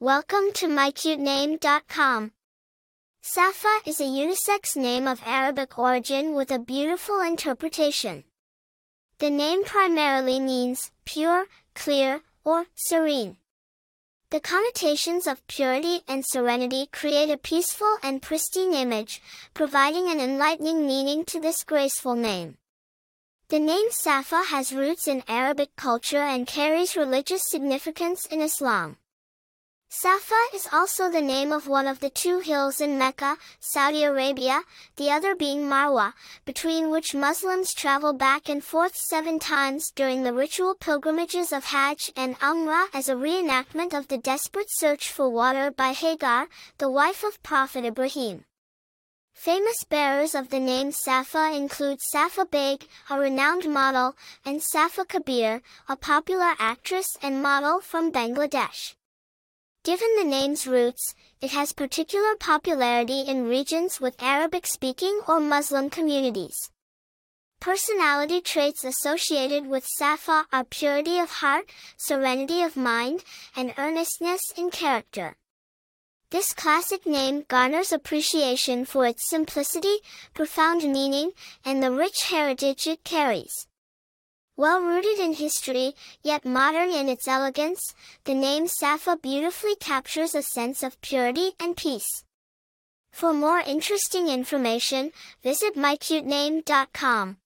Welcome to mycutename.com. Safa is a unisex name of Arabic origin with a beautiful interpretation. The name primarily means pure, clear, or serene. The connotations of purity and serenity create a peaceful and pristine image, providing an enlightening meaning to this graceful name. The name Safa has roots in Arabic culture and carries religious significance in Islam. Safa is also the name of one of the two hills in Mecca, Saudi Arabia, the other being Marwa, between which Muslims travel back and forth seven times during the ritual pilgrimages of Hajj and Umrah as a reenactment of the desperate search for water by Hagar, the wife of Prophet Ibrahim. Famous bearers of the name Safa include Safa Beg, a renowned model, and Safa Kabir, a popular actress and model from Bangladesh. Given the name's roots, it has particular popularity in regions with Arabic-speaking or Muslim communities. Personality traits associated with Safa are purity of heart, serenity of mind, and earnestness in character. This classic name garners appreciation for its simplicity, profound meaning, and the rich heritage it carries. Well rooted in history, yet modern in its elegance, the name Safa beautifully captures a sense of purity and peace. For more interesting information, visit mycutename.com.